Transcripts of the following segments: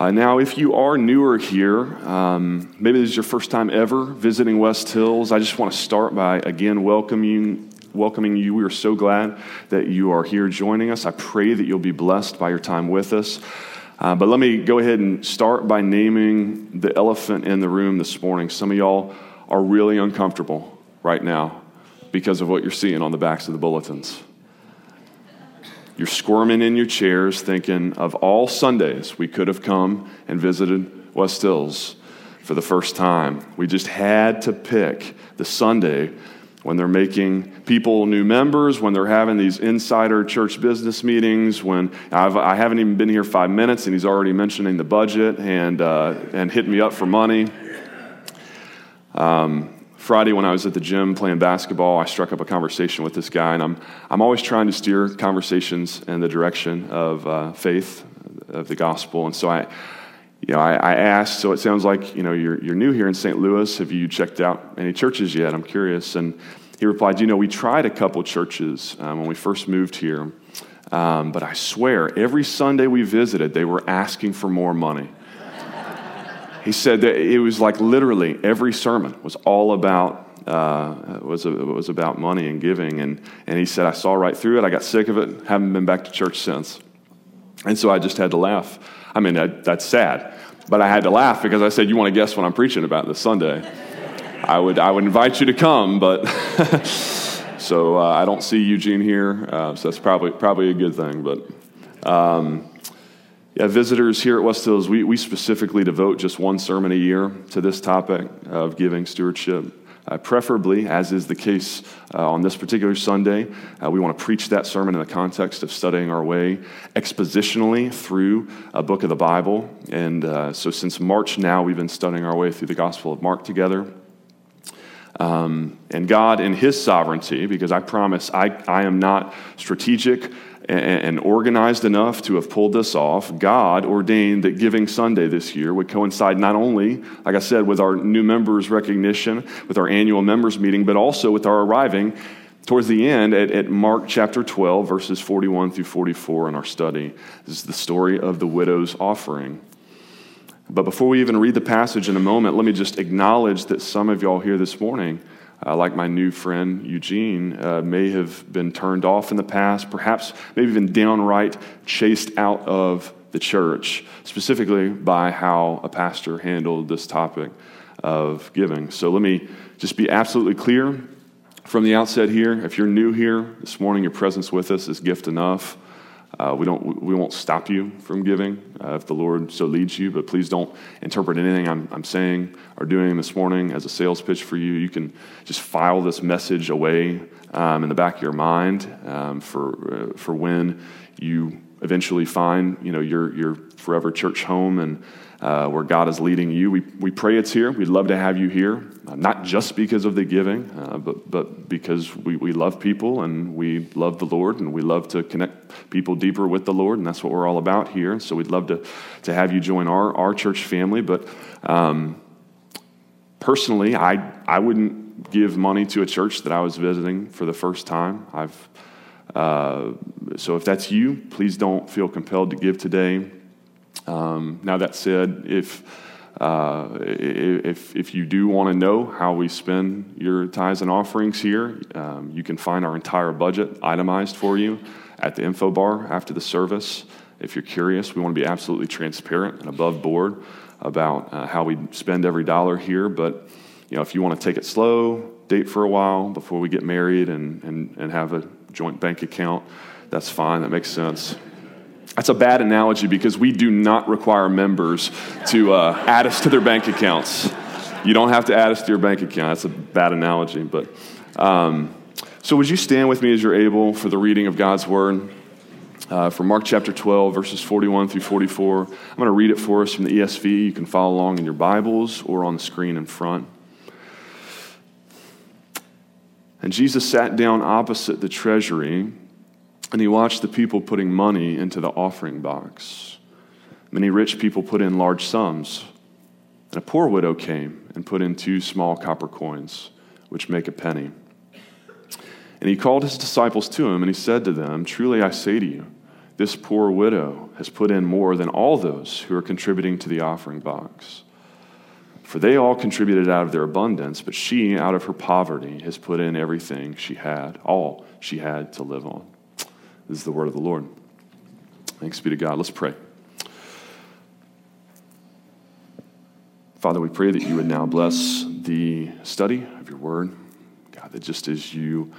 Uh, now, if you are newer here, um, maybe this is your first time ever visiting West Hills, I just want to start by again welcoming welcoming you. We are so glad that you are here joining us. I pray that you'll be blessed by your time with us. Uh, but let me go ahead and start by naming the elephant in the room this morning. Some of y'all are really uncomfortable right now because of what you're seeing on the backs of the bulletins. You're squirming in your chairs thinking of all Sundays we could have come and visited West Hills for the first time. We just had to pick the Sunday when they're making people new members, when they're having these insider church business meetings, when I've, I have not even been here five minutes and he's already mentioning the budget and, uh, and hitting me up for money. Um, Friday, when I was at the gym playing basketball, I struck up a conversation with this guy, and I'm, I'm always trying to steer conversations in the direction of uh, faith, of the gospel. And so I, you know, I, I, asked, so it sounds like, you know, you're, you're new here in St. Louis. Have you checked out any churches yet? I'm curious. And he replied, you know, we tried a couple churches um, when we first moved here, um, but I swear, every Sunday we visited, they were asking for more money. He said that it was like literally every sermon was all about uh, was was about money and giving, and and he said I saw right through it. I got sick of it. Haven't been back to church since, and so I just had to laugh. I mean that, that's sad, but I had to laugh because I said, "You want to guess what I'm preaching about this Sunday?" I would I would invite you to come, but. so uh, I don't see Eugene here, uh, so that's probably probably a good thing. But um, yeah, visitors here at West Hills, we, we specifically devote just one sermon a year to this topic of giving stewardship. Uh, preferably, as is the case uh, on this particular Sunday, uh, we want to preach that sermon in the context of studying our way expositionally through a book of the Bible. And uh, so, since March now, we've been studying our way through the Gospel of Mark together. Um, and God, in His sovereignty, because I promise I, I am not strategic and organized enough to have pulled this off, God ordained that Giving Sunday this year would coincide not only, like I said, with our new members' recognition, with our annual members' meeting, but also with our arriving towards the end at, at, Mark chapter 12, verses 41 through 44 in our study. This is the story of the widow's offering. But before we even read the passage in a moment, let me just acknowledge that some of y'all here this morning uh, like my new friend Eugene, uh, may have been turned off in the past, perhaps maybe even downright chased out of the church, specifically by how a pastor handled this topic of giving. So let me just be absolutely clear from the outset here. If you're new here this morning, your presence with us is gift enough. Uh, we, don't, we won't stop you from giving uh, if the Lord so leads you, but please don't interpret anything I'm, I'm saying or doing this morning as a sales pitch for you. You can just file this message away um, in the back of your mind um, for, uh, for when you eventually find you know, your, your forever church home and uh, where God is leading you. We, we pray it's here. We'd love to have you here, uh, not just because of the giving, uh, but, but because we, we love people and we love the Lord and we love to connect people deeper with the Lord, and that's what we're all about here. So we'd love to, to have you join our, our church family. But um, personally, I, I wouldn't give money to a church that I was visiting for the first time. I've uh, so if that's you, please don't feel compelled to give today. Um, now, that said, if, uh, if, if you do want to know how we spend your tithes and offerings here, um, you can find our entire budget itemized for you at the info bar after the service. If you're curious, we want to be absolutely transparent and above board about uh, how we spend every dollar here. But you know, if you want to take it slow, date for a while before we get married and, and, and have a joint bank account, that's fine. That makes sense. That's a bad analogy because we do not require members to uh, add us to their bank accounts. You don't have to add us to your bank account. That's a bad analogy. But um, so, would you stand with me as you're able for the reading of God's word? Uh, from Mark chapter 12, verses 41 through 44. I'm going to read it for us from the ESV. You can follow along in your Bibles or on the screen in front. And Jesus sat down opposite the treasury and he watched the people putting money into the offering box. Many rich people put in large sums. And a poor widow came and put in two small copper coins, which make a penny. And he called his disciples to him, and he said to them, Truly I say to you, this poor widow has put in more than all those who are contributing to the offering box. For they all contributed out of their abundance, but she, out of her poverty, has put in everything she had, all she had to live on. This is the word of the Lord. Thanks be to God. Let's pray. Father, we pray that you would now bless the study of your word. God, that just as you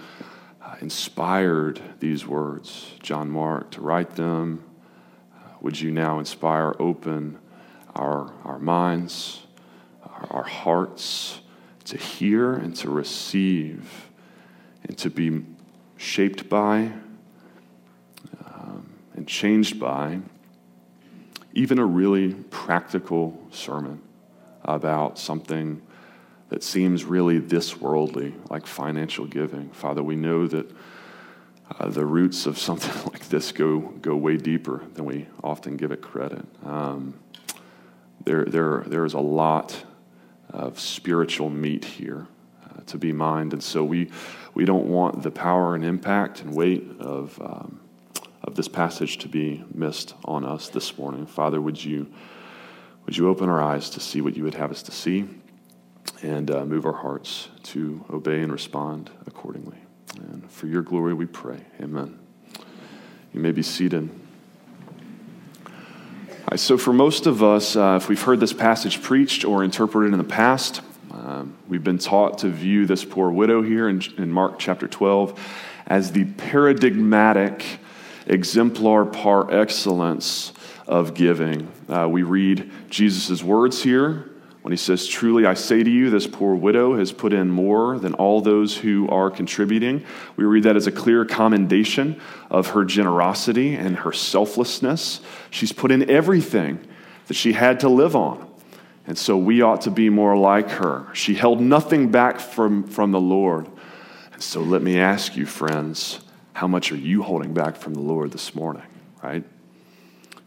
uh, inspired these words, John Mark, to write them, uh, would you now inspire, open our, our minds, our hearts to hear and to receive and to be shaped by and changed by even a really practical sermon about something that seems really this worldly, like financial giving. Father, we know that uh, the roots of something like this go, go way deeper than we often give it credit. Um, there, there, there is a lot of spiritual meat here uh, to be mined. And so we, we don't want the power and impact and weight of, um, of this passage to be missed on us this morning. Father, would you, would you open our eyes to see what you would have us to see and uh, move our hearts to obey and respond accordingly? And for your glory we pray. Amen. You may be seated. So, for most of us, uh, if we've heard this passage preached or interpreted in the past, um, we've been taught to view this poor widow here in, in Mark chapter 12 as the paradigmatic exemplar par excellence of giving. Uh, we read Jesus' words here when he says, Truly I say to you, this poor widow has put in more than all those who are contributing. We read that as a clear commendation of her generosity and her selflessness. She's put in everything that she had to live on. And so we ought to be more like her. She held nothing back from, from the Lord. And so let me ask you, friends, how much are you holding back from the Lord this morning, right?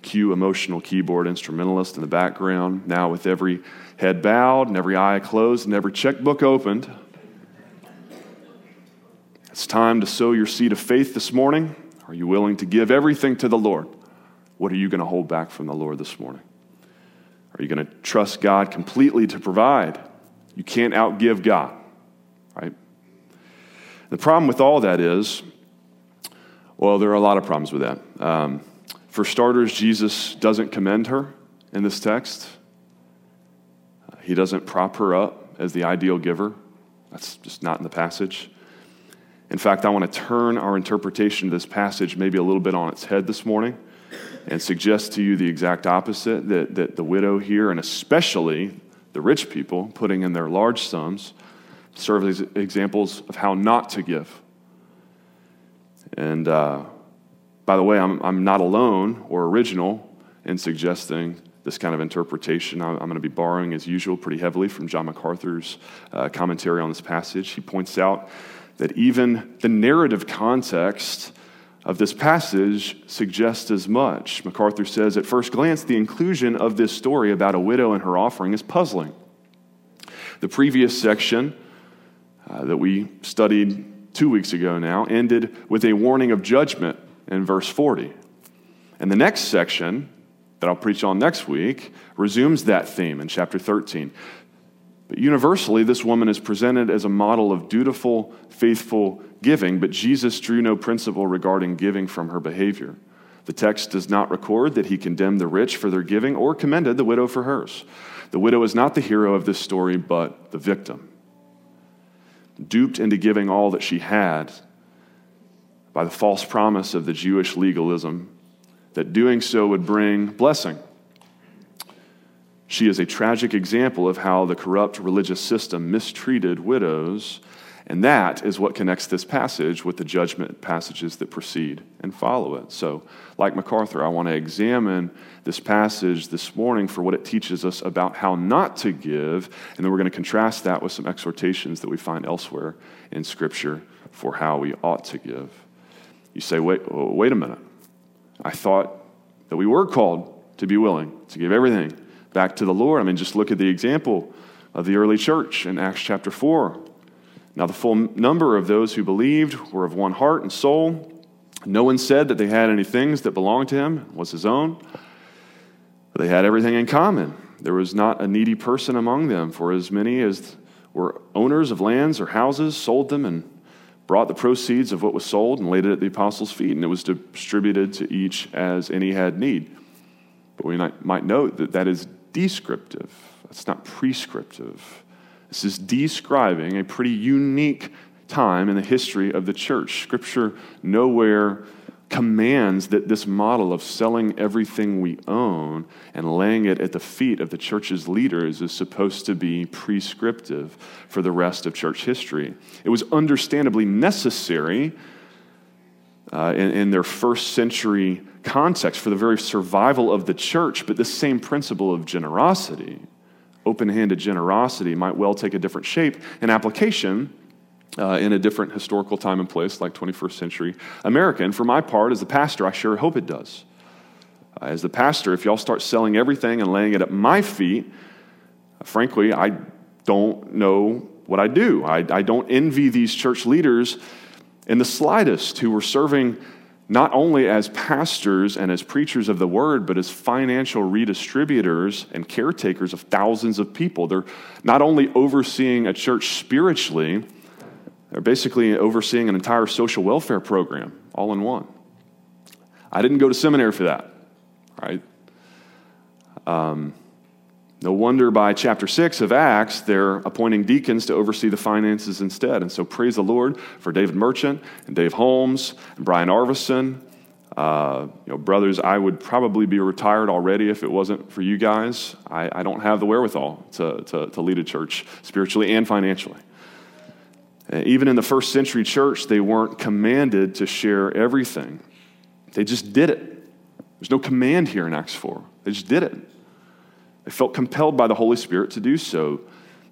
Cue emotional keyboard instrumentalist in the background, now with every head bowed and every eye closed and every checkbook opened. It's time to sow your seed of faith this morning. Are you willing to give everything to the Lord? What are you going to hold back from the Lord this morning? Are you going to trust God completely to provide? You can't outgive God, right? The problem with all that is, well, there are a lot of problems with that. Um, for starters, Jesus doesn't commend her in this text. He doesn't prop her up as the ideal giver. That's just not in the passage. In fact, I want to turn our interpretation of this passage maybe a little bit on its head this morning and suggest to you the exact opposite that, that the widow here, and especially the rich people putting in their large sums, serve as examples of how not to give. And uh, by the way, I'm, I'm not alone or original in suggesting this kind of interpretation. I'm going to be borrowing, as usual, pretty heavily from John MacArthur's uh, commentary on this passage. He points out that even the narrative context of this passage suggests as much. MacArthur says, at first glance, the inclusion of this story about a widow and her offering is puzzling. The previous section uh, that we studied two weeks ago now ended with a warning of judgment in verse 40. And the next section, that I'll preach on next week resumes that theme in chapter 13. But universally, this woman is presented as a model of dutiful, faithful giving, but Jesus drew no principle regarding giving from her behavior. The text does not record that he condemned the rich for their giving or commended the widow for hers. The widow is not the hero of this story, but the victim. Duped into giving all that she had by the false promise of the Jewish legalism that doing so would bring blessing. She is a tragic example of how the corrupt religious system mistreated widows, and that is what connects this passage with the judgment passages that precede and follow it. So, like MacArthur, I want to examine this passage this morning for what it teaches us about how not to give, and then we're going to contrast that with some exhortations that we find elsewhere in Scripture for how we ought to give. You say, wait, wait a minute. I thought that we were called to be willing to give everything back to the Lord. I mean, just look at the example of the early church in Acts chapter 4. Now, the full number of those who believed were of one heart and soul. No one said that they had any things that belonged to him, was his own, but they had everything in common. There was not a needy person among them, for as many as were owners of lands or houses sold them and brought the proceeds of what was sold and laid it at the apostles' feet, and it was distributed to each as any had need. But we might note that that is descriptive, that's not prescriptive. This is describing a pretty unique time in the history of the church. Scripture nowhere commands that this model of selling everything we own and laying it at the feet of the church's leaders is supposed to be prescriptive for the rest of church history. It was understandably necessary uh, in, in their first century context for the very survival of the church, but this same principle of generosity, open handed generosity, might well take a different shape and application uh, in a different historical time and place, like 21st century America. And for my part, as the pastor, I sure hope it does. Uh, as the pastor, if y'all start selling everything and laying it at my feet, uh, frankly, I don't know what I do. I, I don't envy these church leaders in the slightest who were serving not only as pastors and as preachers of the word, but as financial redistributors and caretakers of thousands of people. They're not only overseeing a church spiritually, they're basically overseeing an entire social welfare program all in one. I didn't go to seminary for that, right? Um, no wonder by chapter 6 of Acts, they're appointing deacons to oversee the finances instead. And so praise the Lord for David Merchant and Dave Holmes and Brian Arvison. Uh, you know, brothers, I would probably be retired already if it wasn't for you guys. I, I don't have the wherewithal to, to, to lead a church spiritually and financially. Even in the first century church, they weren't commanded to share everything. They just did it. There's no command here in Acts 4. They just did it. They felt compelled by the Holy Spirit to do so.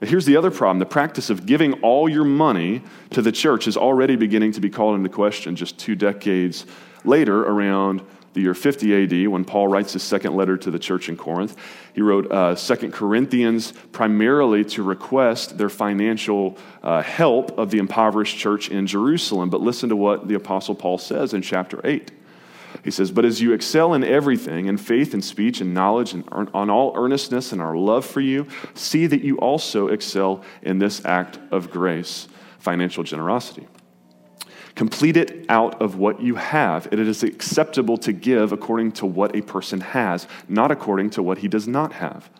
But here's the other problem the practice of giving all your money to the church is already beginning to be called into question just two decades later, around the year 50 AD, when Paul writes his second letter to the church in Corinth. He wrote uh, 2 Corinthians primarily to request their financial uh, help of the impoverished church in Jerusalem. But listen to what the Apostle Paul says in chapter 8. He says, But as you excel in everything, in faith and speech and knowledge, and on all earnestness and our love for you, see that you also excel in this act of grace, financial generosity. Complete it out of what you have. It is acceptable to give according to what a person has, not according to what he does not have.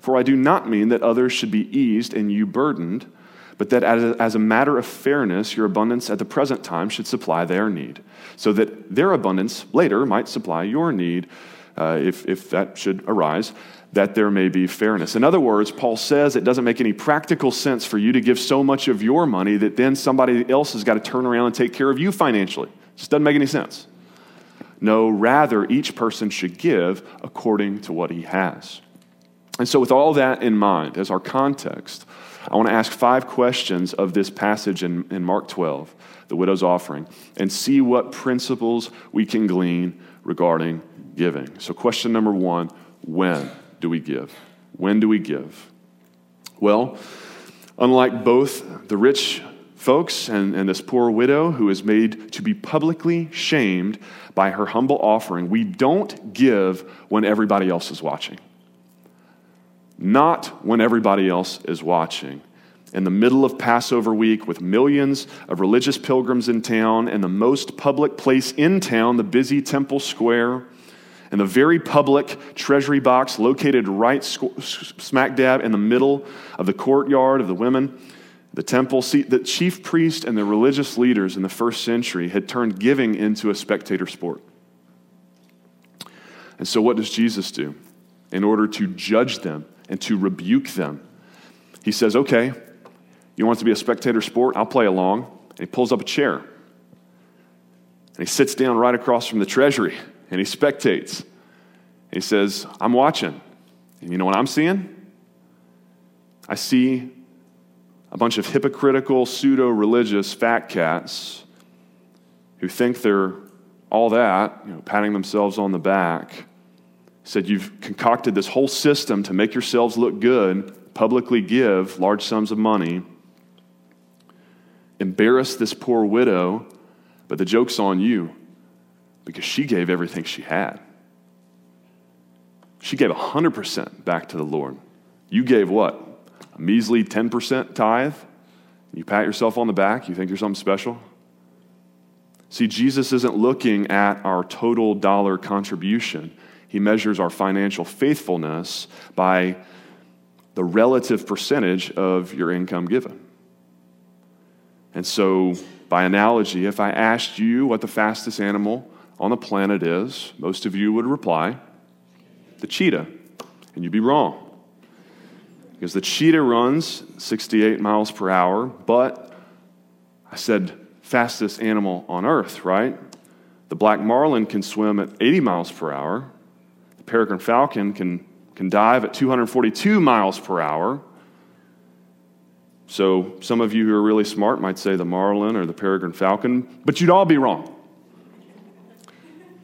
For I do not mean that others should be eased and you burdened, but that as a, as a matter of fairness, your abundance at the present time should supply their need, so that their abundance later might supply your need uh, if, if that should arise that there may be fairness. In other words, Paul says it doesn't make any practical sense for you to give so much of your money that then somebody else has got to turn around and take care of you financially. It just doesn't make any sense. No, rather, each person should give according to what he has. And so, with all that in mind as our context, I want to ask five questions of this passage in, in Mark 12, the widow's offering, and see what principles we can glean regarding giving. So, question number one when? do we give? When do we give? Well, unlike both the rich folks and, and this poor widow who is made to be publicly shamed by her humble offering, we don't give when everybody else is watching. Not when everybody else is watching. In the middle of Passover week, with millions of religious pilgrims in town and the most public place in town, the busy temple square, and the very public treasury box located right smack dab in the middle of the courtyard of the women, the temple. See, the chief priest and the religious leaders in the first century had turned giving into a spectator sport. And so, what does Jesus do? In order to judge them and to rebuke them, he says, Okay, you want it to be a spectator sport? I'll play along. And he pulls up a chair. And he sits down right across from the treasury and he spectates. He says, I'm watching. And you know what I'm seeing? I see a bunch of hypocritical, pseudo religious fat cats who think they're all that, you know, patting themselves on the back. Said, You've concocted this whole system to make yourselves look good, publicly give large sums of money, embarrass this poor widow, but the joke's on you because she gave everything she had. She gave 100% back to the Lord. You gave what? A measly 10% tithe? You pat yourself on the back? You think you're something special? See, Jesus isn't looking at our total dollar contribution. He measures our financial faithfulness by the relative percentage of your income given. And so, by analogy, if I asked you what the fastest animal on the planet is, most of you would reply, the cheetah. And you'd be wrong. Because the cheetah runs 68 miles per hour, but I said fastest animal on earth, right? The black marlin can swim at 80 miles per hour. Peregrine falcon can, can dive at 242 miles per hour. So, some of you who are really smart might say the marlin or the peregrine falcon, but you'd all be wrong.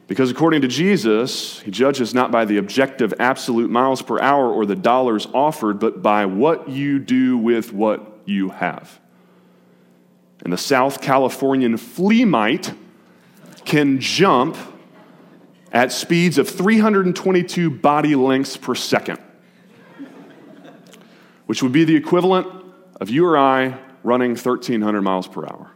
Because according to Jesus, he judges not by the objective absolute miles per hour or the dollars offered, but by what you do with what you have. And the South Californian flea mite can jump at speeds of 322 body lengths per second, which would be the equivalent of you or I running 1,300 miles per hour.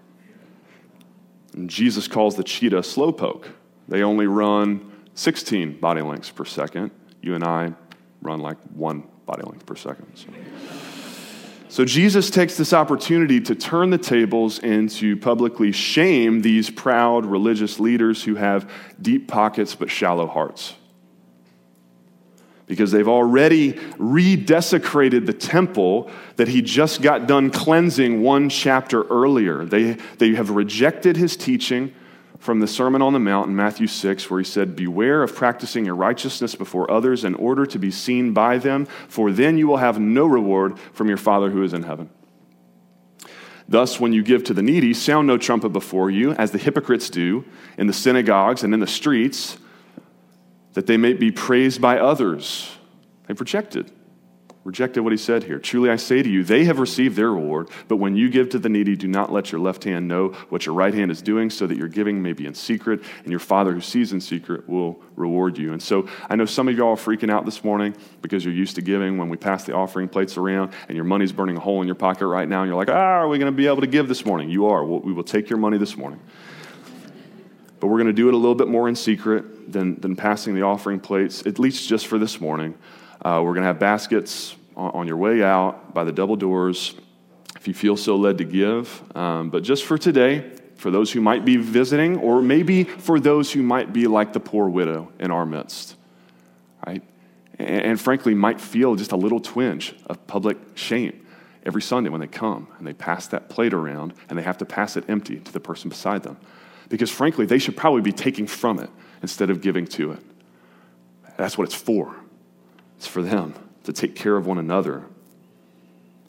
And Jesus calls the cheetah slowpoke they only run 16 body lengths per second. You and I run like one body length per second. So. So Jesus takes this opportunity to turn the tables and to publicly shame these proud religious leaders who have deep pockets but shallow hearts. Because they've already redesecrated the temple that he just got done cleansing one chapter earlier. They, they have rejected his teaching from the Sermon on the Mount in Matthew 6, where he said, Beware of practicing your righteousness before others in order to be seen by them, for then you will have no reward from your Father who is in heaven. Thus, when you give to the needy, sound no trumpet before you, as the hypocrites do in the synagogues and in the streets, that they may be praised by others. They've rejected rejected what he said here. Truly I say to you, they have received their reward, but when you give to the needy, do not let your left hand know what your right hand is doing, so that your giving may be in secret, and your Father who sees in secret will reward you. And so I know some of y'all are freaking out this morning because you're used to giving when we pass the offering plates around, and your money's burning a hole in your pocket right now, and you're like, ah, are we going to be able to give this morning? You are. We will take your money this morning. But we're going to do it a little bit more in secret than, than passing the offering plates, at least just for this morning. Uh, we're going to have baskets on, on, your way out by the double doors if you feel so led to give. Um, but just for today, for those who might be visiting, or maybe for those who might be like the poor widow in our midst, right? And, and frankly, might feel just a little twinge of public shame every Sunday when they come and they pass that plate around and they have to pass it empty to the person beside them. Because frankly, they should probably be taking from it instead of giving to it. That's what it's for. It's for them to take care of one another.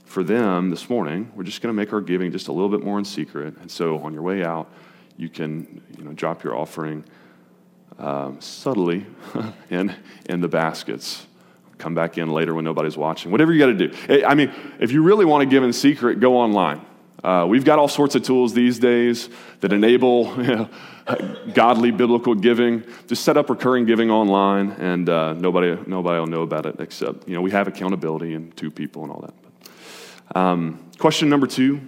For them this morning, we're just going to make our giving just a little bit more in secret. And so on your way out, you can you know, drop your offering um, subtly in, in the baskets. Come back in later when nobody's watching. Whatever you got to do. I mean, if you really want to give in secret, go online. Uh, we've got all sorts of tools these days that enable you know, godly biblical giving. Just set up recurring giving online, and uh, nobody nobody will know about it except you know we have accountability and two people and all that. Um, question number two: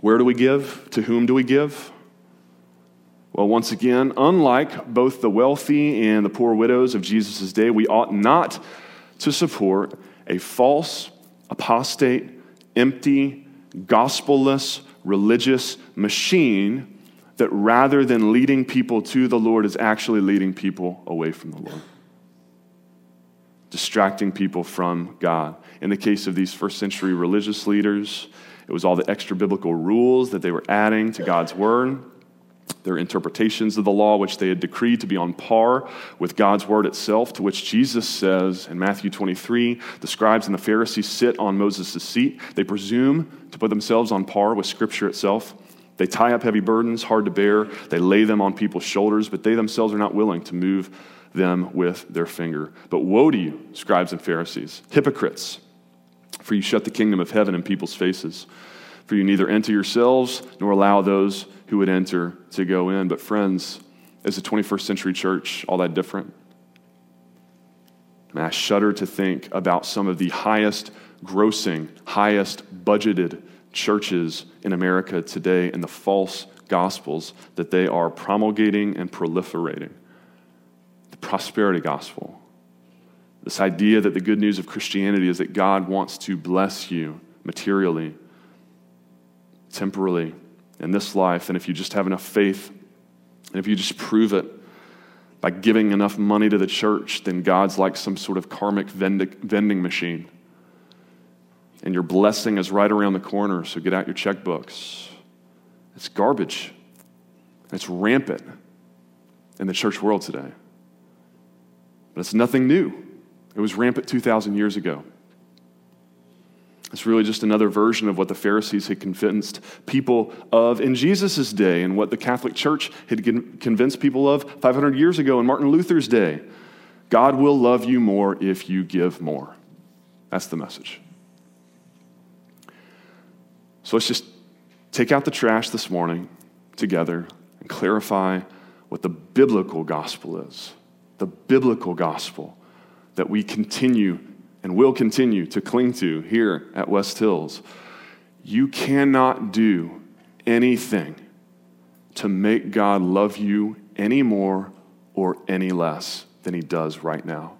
Where do we give? To whom do we give? Well, once again, unlike both the wealthy and the poor widows of Jesus' day, we ought not to support a false, apostate, empty, gospelless religious machine that rather than leading people to the Lord is actually leading people away from the Lord. Distracting people from God. In the case of these first century religious leaders, it was all the extra biblical rules that they were adding to God's word their interpretations of the law, which they had decreed to be on par with God's word itself, to which Jesus says in Matthew 23 the scribes and the Pharisees sit on Moses' seat. They presume to put themselves on par with Scripture itself. They tie up heavy burdens, hard to bear. They lay them on people's shoulders, but they themselves are not willing to move them with their finger. But woe to you, scribes and Pharisees, hypocrites, for you shut the kingdom of heaven in people's faces. For you neither enter yourselves nor allow those who would enter to go in. But, friends, Is the 21st century church all that different? I shudder to think about some of the highest grossing, highest budgeted churches in America today and the false gospels that they are promulgating and proliferating. The prosperity gospel. This idea that the good news of Christianity is that God wants to bless you materially, temporally, in this life. And if you just have enough faith, and if you just prove it by giving enough money to the church, then God's like some sort of karmic vending machine. And your blessing is right around the corner, so get out your checkbooks. It's garbage. It's rampant in the church world today. But it's nothing new. It was rampant 2,000 years ago. It's really just another version of what the Pharisees had convinced people of in Jesus' day and what the Catholic Church had convinced people of 500 years ago in Martin Luther's day. God will love you more if you give more. That's the message. So let's just take out the trash this morning together and clarify what the biblical gospel is. The biblical gospel that we continue and will continue to cling to here at West Hills. You cannot do anything to make God love you any more or any less than he does right now.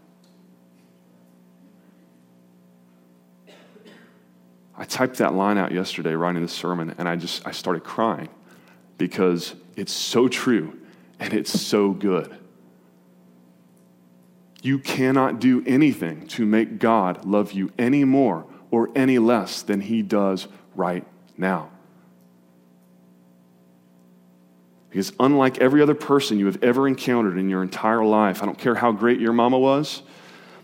I typed that line out yesterday writing the sermon and I just I started crying because it's so true and it's so good. You cannot do anything to make God love you any more or any less than he does right now. Because unlike every other person you have ever encountered in your entire life, I don't care how great your mama was,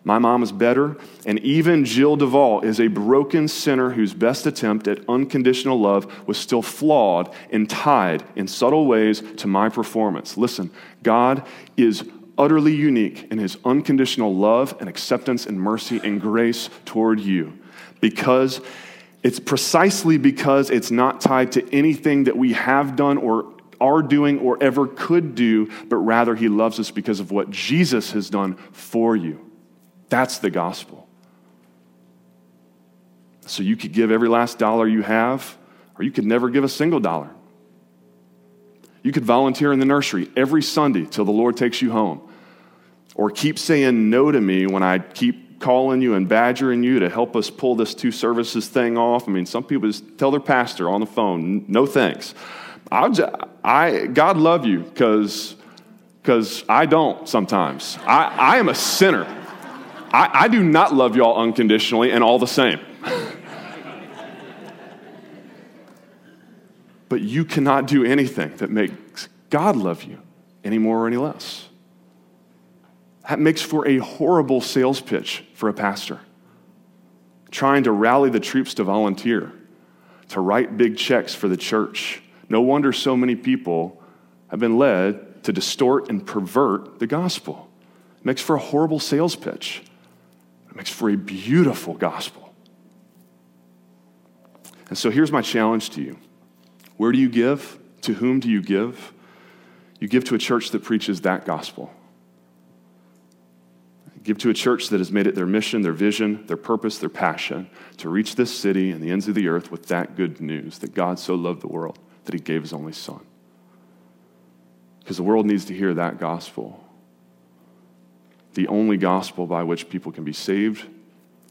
my mom is better. And even Jill Duvall is a broken sinner whose best attempt at unconditional love was still flawed and tied in subtle ways to my performance. Listen, God is utterly unique in his unconditional love and acceptance and mercy and grace toward you because it's precisely because it's not tied to anything that we have done or are doing or ever could do, but rather he loves us because of what Jesus has done for you. That's the gospel. So you could give every last dollar you have, or you could never give a single dollar. You could volunteer in the nursery every Sunday till the Lord takes you home. Or keep saying no to me when I keep calling you and badgering you to help us pull this two services thing off. I mean, some people just tell their pastor on the phone, no thanks. I'll just, I, God love you because I don't sometimes. I, I am a sinner. I, I do not love y'all unconditionally and all the same. But you cannot do anything that makes God love you any more or any less. That makes for a horrible sales pitch for a pastor. Trying to rally the troops to volunteer, to write big checks for the church. No wonder so many people have been led to distort and pervert the gospel. It makes for a horrible sales pitch. It makes for a beautiful gospel. And so here's my challenge to you Where do you give? To whom do you give? You give to a church that preaches that gospel. Give to a church that has made it their mission, their vision, their purpose, their passion to reach this city and the ends of the earth with that good news that God so loved the world that he gave his only son. Because the world needs to hear that gospel the only gospel by which people can be saved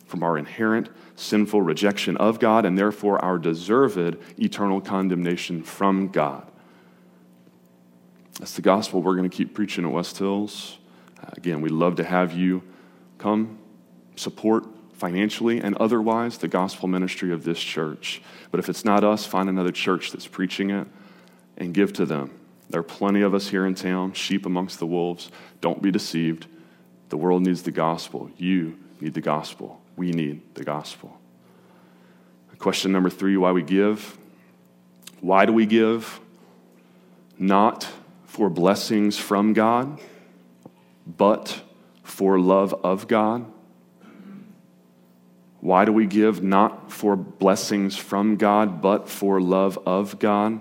from our inherent sinful rejection of God and therefore our deserved eternal condemnation from God. That's the gospel we're going to keep preaching at West Hills. Uh, again, we'd love to have you come support financially and otherwise the gospel ministry of this church. But if it's not us, find another church that's preaching it and give to them. There are plenty of us here in town, sheep amongst the wolves. Don't be deceived. The world needs the gospel. You need the gospel. We need the gospel. Question number three why we give. Why do we give? Not for blessings from God, but for love of God. Why do we give? Not for blessings from God, but for love of God.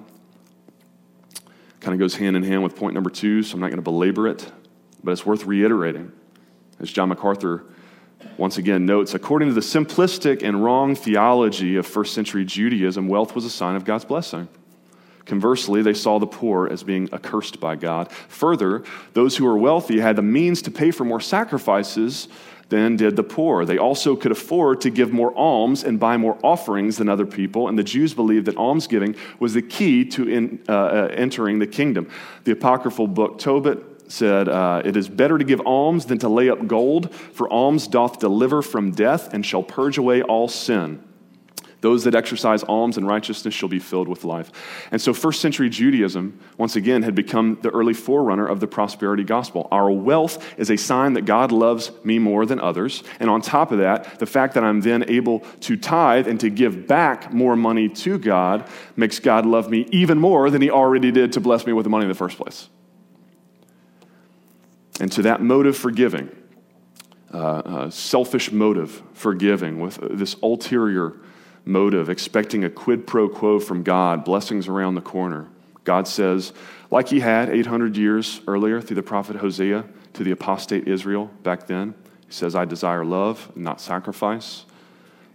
Kind of goes hand in hand with point number two, so I'm not going to belabor it, but it's worth reiterating. As John MacArthur once again notes, according to the simplistic and wrong theology of first century Judaism, wealth was a sign of God's blessing. Conversely, they saw the poor as being accursed by God. Further, those who were wealthy had the means to pay for more sacrifices than did the poor. They also could afford to give more alms and buy more offerings than other people, and the Jews believed that almsgiving was the key to in, uh, uh, entering the kingdom. The apocryphal book Tobit said, uh, It is better to give alms than to lay up gold, for alms doth deliver from death and shall purge away all sin. Those that exercise alms and righteousness shall be filled with life. And so, first century Judaism, once again, had become the early forerunner of the prosperity gospel. Our wealth is a sign that God loves me more than others. And on top of that, the fact that I'm then able to tithe and to give back more money to God makes God love me even more than He already did to bless me with the money in the first place. And to that motive for giving, uh, uh, selfish motive for giving, with this ulterior motive, expecting a quid pro quo from God, blessings around the corner. God says, like he had 800 years earlier through the prophet Hosea to the apostate Israel back then, he says, I desire love, not sacrifice,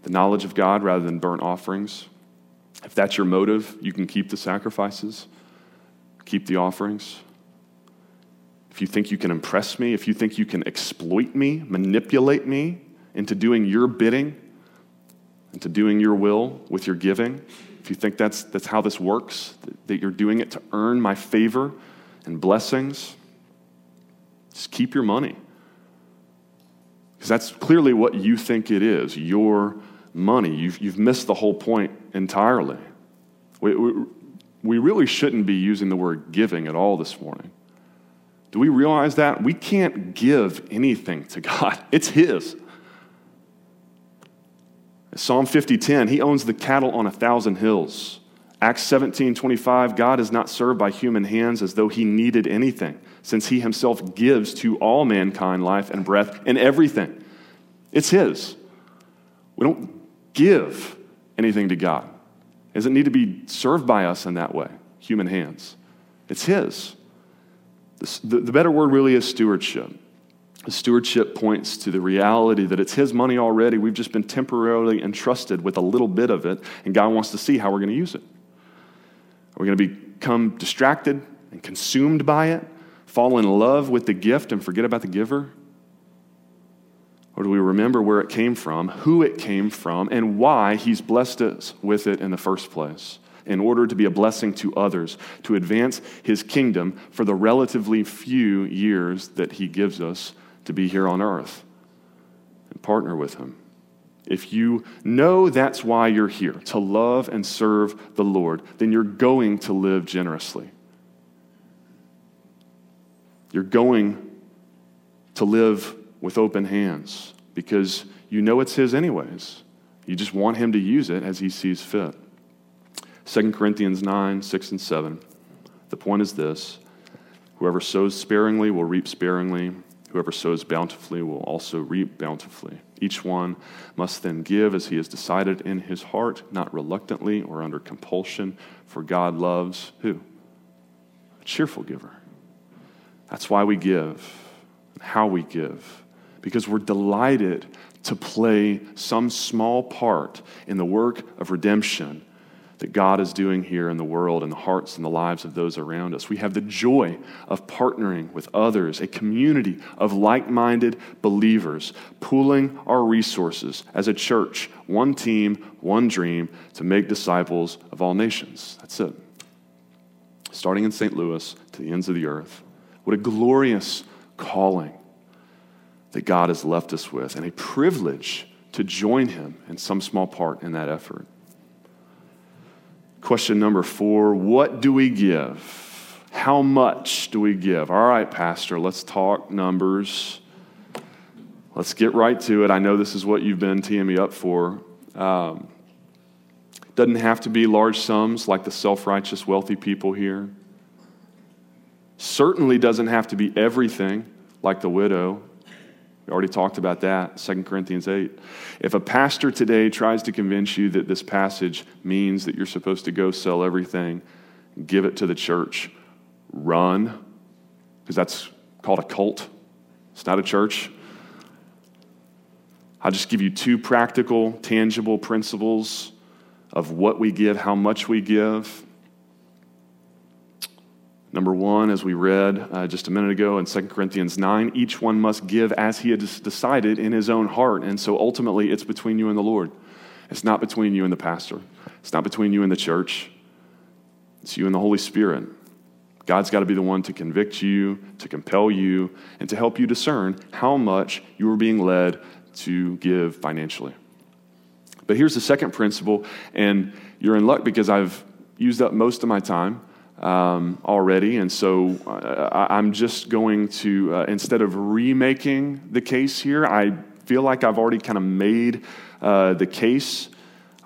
the knowledge of God rather than burnt offerings. If that's your motive, you can keep the sacrifices, keep the offerings. If you think you can impress me, if you think you can exploit me, manipulate me into doing your bidding, into doing your will with your giving, if you think that's, that's how this works, that you're doing it to earn my favor and blessings, just keep your money. Because that's clearly what you think it is your money. You've, you've missed the whole point entirely. We, we, we really shouldn't be using the word giving at all this morning. Do we realize that? We can't give anything to God, it's His. Psalm 50:10, he owns the cattle on a thousand hills. Acts 17:25, God is not served by human hands as though he needed anything, since he himself gives to all mankind life and breath and everything. It's his. We don't give anything to God. It doesn't need to be served by us in that way, human hands. It's his. The, the better word really is stewardship. Stewardship points to the reality that it's His money already. We've just been temporarily entrusted with a little bit of it, and God wants to see how we're going to use it. Are we going to become distracted and consumed by it, fall in love with the gift and forget about the giver? Or do we remember where it came from, who it came from, and why He's blessed us with it in the first place? In order to be a blessing to others, to advance his kingdom for the relatively few years that he gives us to be here on earth and partner with Him. If you know that's why you're here, to love and serve the Lord, then you're going to live generously. You're going to live with open hands because you know it's His, anyways. You just want Him to use it as He sees fit. 2 Corinthians 9, 6, and 7. The point is this whoever sows sparingly will reap sparingly Whoever sows bountifully will also reap bountifully. Each one must then give as he has decided in his heart, not reluctantly or under compulsion, for God loves who? A cheerful giver. That's why we give how we give, because we're delighted to play some small part in the work of redemption that God is doing here in the world and the hearts and the lives of those around us. We have the joy of partnering with others, a community of like minded believers, pooling our resources as a church, one team, one dream to make disciples of all nations. That's it. Starting in St. Louis to the ends of the earth. What a glorious calling that God has left us with, and a privilege to join Him in some small part in that effort. Question number four What do we give? How much do we give? All right, Pastor, let's talk numbers. Let's get right to it. I know this is what you've been teeing me up for. Um, doesn't have to be large sums like the self righteous wealthy people here. Certainly doesn't have to be everything like the widow. We already talked about that, 2 Corinthians 8. If a pastor today tries to convince you that this passage means that you're supposed to go sell everything, give it to the church, run, because that's called a cult. It's not a church. I'll just give you two practical, tangible principles of what we give, how much we give. Number one, as we read uh, just a minute ago in 2 Corinthians 9, each one must give as he has decided in his own heart. And so ultimately, it's between you and the Lord. It's not between you and the pastor, it's not between you and the church. It's you and the Holy Spirit. God's got to be the one to convict you, to compel you, and to help you discern how much you are being led to give financially. But here's the second principle, and you're in luck because I've used up most of my time um, already. And so uh, I'm just going to, uh, instead of remaking the case here, I feel like I've already kind of made uh, the case,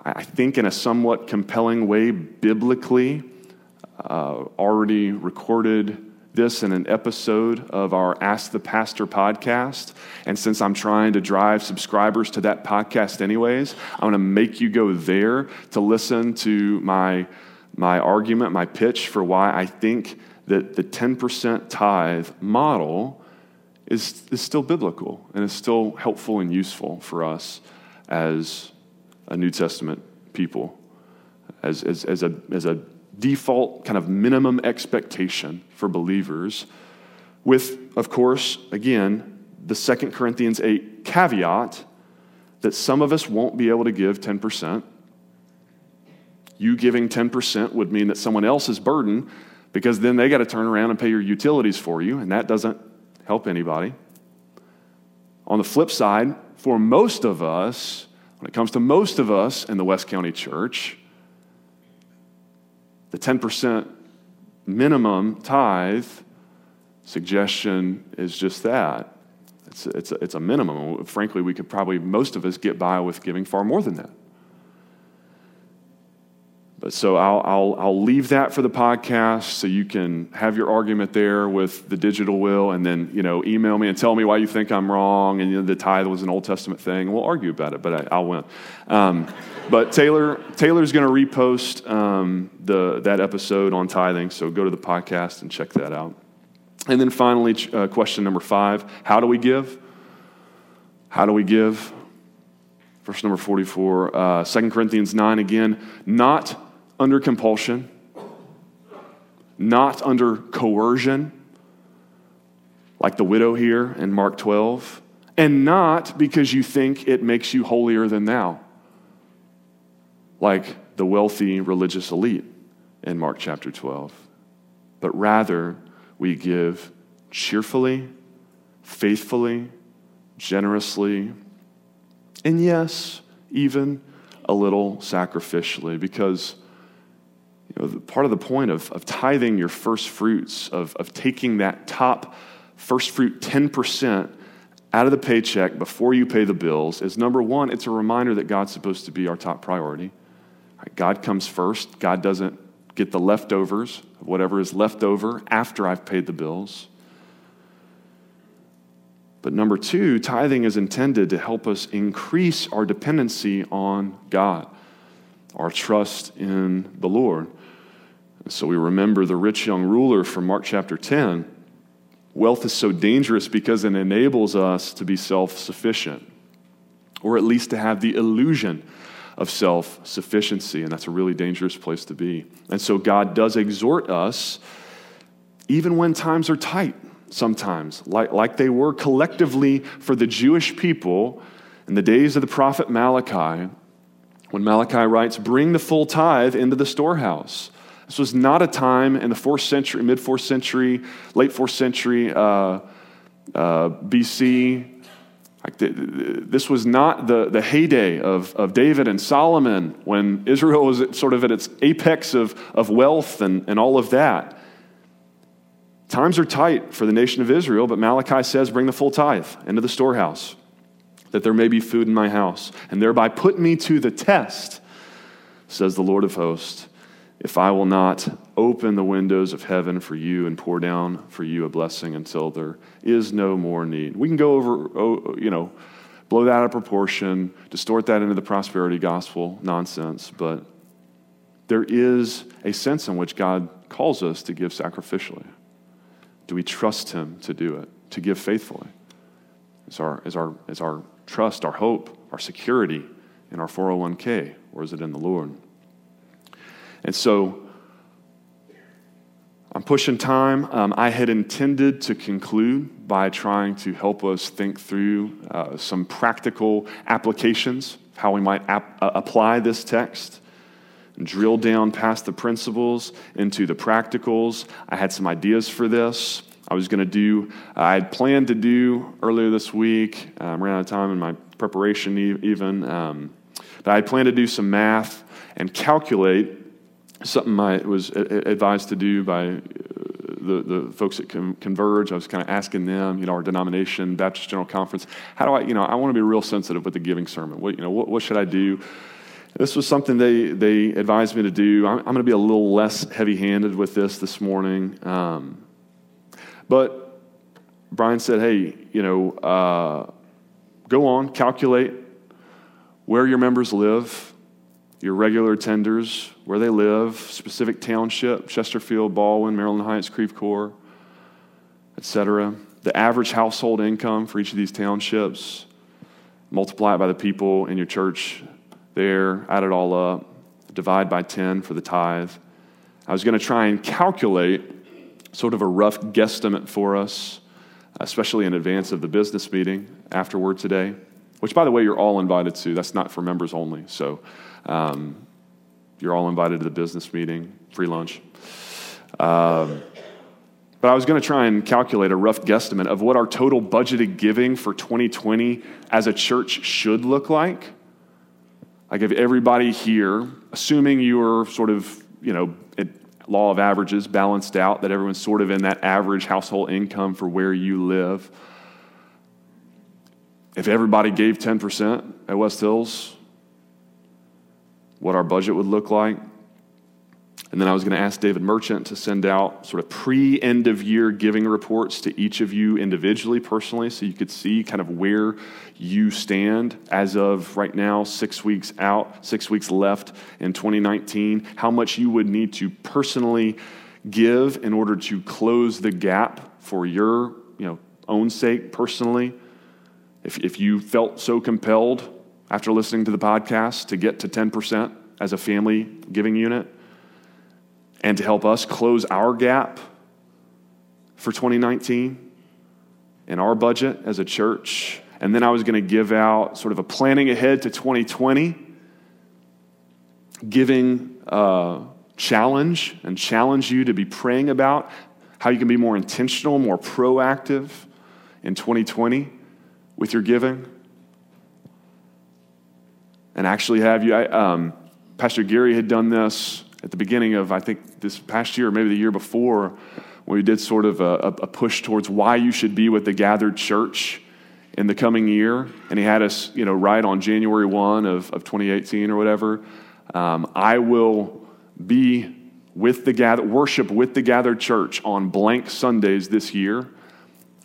I think, in a somewhat compelling way, biblically, uh, already recorded this in an episode of our Ask the Pastor podcast. And since I'm trying to drive subscribers to that podcast, anyways, I'm going to make you go there to listen to my my argument, my pitch for why I think that the 10% tithe model is, is still biblical and is still helpful and useful for us as a New Testament people, as, as, as, a, as a default kind of minimum expectation for believers, with, of course, again, the Second Corinthians 8 caveat that some of us won't be able to give 10% you giving 10% would mean that someone else's burden, because then they got to turn around and pay your utilities for you, and that doesn't help anybody. On the flip side, for most of us, when it comes to most of us in the West County Church, the 10% minimum tithe suggestion is just that. It's, it's, it's a minimum. Frankly, we could probably, most of us, get by with giving far more than that. But so I'll, I'll, I'll leave that for the podcast so you can have your argument there with the digital will and then, you know, email me and tell me why you think I'm wrong and you know, the tithe was an Old Testament thing. We'll argue about it, but I, will win. Um, but Taylor, Taylor's going to repost um, the, that episode on tithing, so go to the podcast and check that out. And then finally, uh, question number five How do we give? How do we give? Verse number 44, uh, 2 Corinthians 9 again, not under compulsion, not under coercion, like the widow here in Mark 12, and not because you think it makes you holier than thou, like the wealthy religious elite in Mark chapter 12, but rather we give cheerfully, faithfully, generously, and yes, even a little sacrificially, because you know, part of the point of, of tithing your first fruits, of, of taking that top first fruit 10% out of the paycheck before you pay the bills, is number one, it's a reminder that God's supposed to be our top priority. God comes first. God doesn't get the leftovers, whatever is left over after I've paid the bills. But number two, tithing is intended to help us increase our dependency on God, our trust in the Lord. So we remember the rich young ruler from Mark chapter 10. Wealth is so dangerous because it enables us to be self sufficient, or at least to have the illusion of self sufficiency. And that's a really dangerous place to be. And so God does exhort us, even when times are tight, sometimes, like, like they were collectively for the Jewish people in the days of the prophet Malachi, when Malachi writes, Bring the full tithe into the storehouse this was not a time in the fourth century, mid fourth century, late fourth century uh, uh, BC. Like the, this was not the, the heyday of, of David and Solomon when Israel was sort of at its apex of, of wealth and, and all of that. Times are tight for the nation of Israel, but Malachi says, Bring the full tithe into the storehouse, that there may be food in my house, and thereby put me to the test, says the Lord of hosts if I will not open the windows of heaven for you and pour down for you a blessing until there is no more need. We can go over, oh, you know, blow that out of proportion, distort that into the prosperity gospel nonsense, but there is a sense in which God calls us to give sacrificially? Do we trust Him to do it, to give faithfully? Is our, is our, is our trust, our hope, our security in our 401k, or is it in the Lord? And so, I'm pushing time. Um, I had intended to conclude by trying to help us think through uh, some practical applications, how we might ap- uh, apply this text, And drill down past the principles into the practicals. I had some ideas for this. I was going to do, I had planned to do earlier this week, um, ran out of time in my preparation even, um, but I had planned to do some math and calculate something I was advised to do by uh, the, the folks at Converge. I was kind of asking them, you know, our denomination, Baptist General Conference, how do I, you know, I want to be real sensitive with the giving sermon. What, you know, what, what should I do? This was something they, they advised me to do. I'm, I'm going to be a little less heavy handed with this this morning. Um, but Brian said, hey, you know, uh, go on, calculate where your members live, your regular attenders, where they live, specific township, Chesterfield, Baldwin, Maryland Heights, Creve Coeur, etc. The average household income for each of these townships, multiply it by the people in your church there, add it all up, divide by 10 for the tithe. I was going to try and calculate sort of a rough guesstimate for us, especially in advance of the business meeting afterward today, which, by the way, you're all invited to. That's not for members only. So um, you're all invited to the business meeting, free lunch. Um, but I was going to try and calculate a rough guesstimate of what our total budgeted giving for 2020 as a church should look like. I give everybody here, assuming you are sort of, you know, law of averages balanced out, that everyone's sort of in that average household income for where you live. If everybody gave 10% at West Hills, what our budget would look like. And then I was going to ask David Merchant to send out sort of pre end of year giving reports to each of you individually, personally, so you could see kind of where you stand as of right now, six weeks out, six weeks left in 2019, how much you would need to personally give in order to close the gap for your you know, own sake personally. If, if you felt so compelled after listening to the podcast to get to 10% as a family giving unit, and to help us close our gap for 2019 in our budget as a church. And then I was going to give out sort of a planning ahead to 2020, giving a uh, challenge and challenge you to be praying about how you can be more intentional, more proactive in 2020 with your giving. And actually have you, I, um, Pastor Gary had done this at the beginning of, I think, this past year, or maybe the year before, we did sort of a, a push towards why you should be with the gathered church in the coming year. And he had us, you know, right on January 1 of, of 2018 or whatever. Um, I will be with the gather, worship with the gathered church on blank Sundays this year.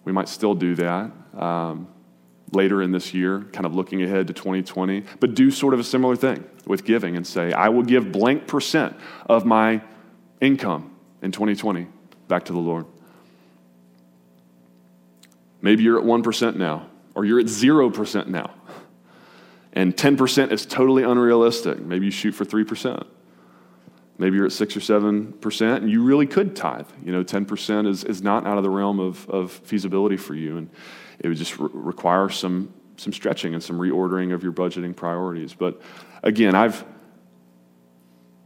We might still do that. Um, later in this year, kind of looking ahead to 2020, but do sort of a similar thing with giving and say, I will give blank percent of my income in 2020 back to the Lord. Maybe you're at 1% now, or you're at 0% now, and 10% is totally unrealistic. Maybe you shoot for 3%. Maybe you're at 6 or 7%, and you really could tithe. You know, 10% is, is not out of the realm of, of feasibility for you. And it would just re- require some, some stretching and some reordering of your budgeting priorities. But again, I've,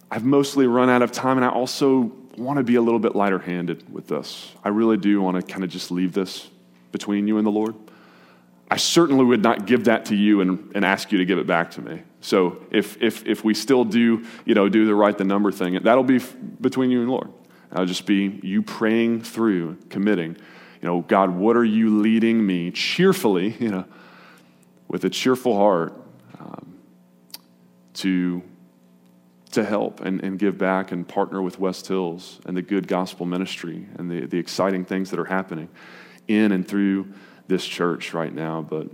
I've mostly run out of time, and I also want to be a little bit lighter handed with this. I really do want to kind of just leave this between you and the Lord. I certainly would not give that to you and, and ask you to give it back to me. So if, if, if we still do, you know, do the right the number thing, that'll be f- between you and Lord. I'll just be you praying through, committing you know, God, what are you leading me cheerfully, you know, with a cheerful heart um, to, to help and, and give back and partner with West Hills and the good gospel ministry and the, the exciting things that are happening in and through this church right now. But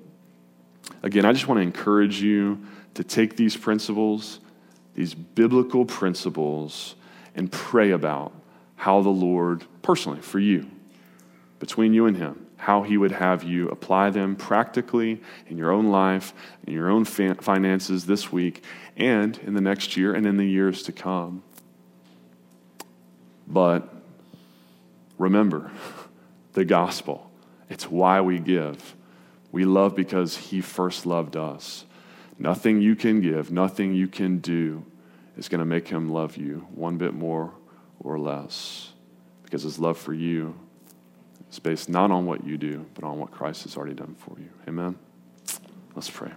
again, I just want to encourage you to take these principles, these biblical principles, and pray about how the Lord, personally, for you, between you and Him, how He would have you apply them practically in your own life, in your own finances this week, and in the next year and in the years to come. But remember the gospel. It's why we give. We love because He first loved us. Nothing you can give, nothing you can do is going to make Him love you one bit more or less. Because His love for you based not on what you do, but on what Christ has already done for you. Amen? Let's pray.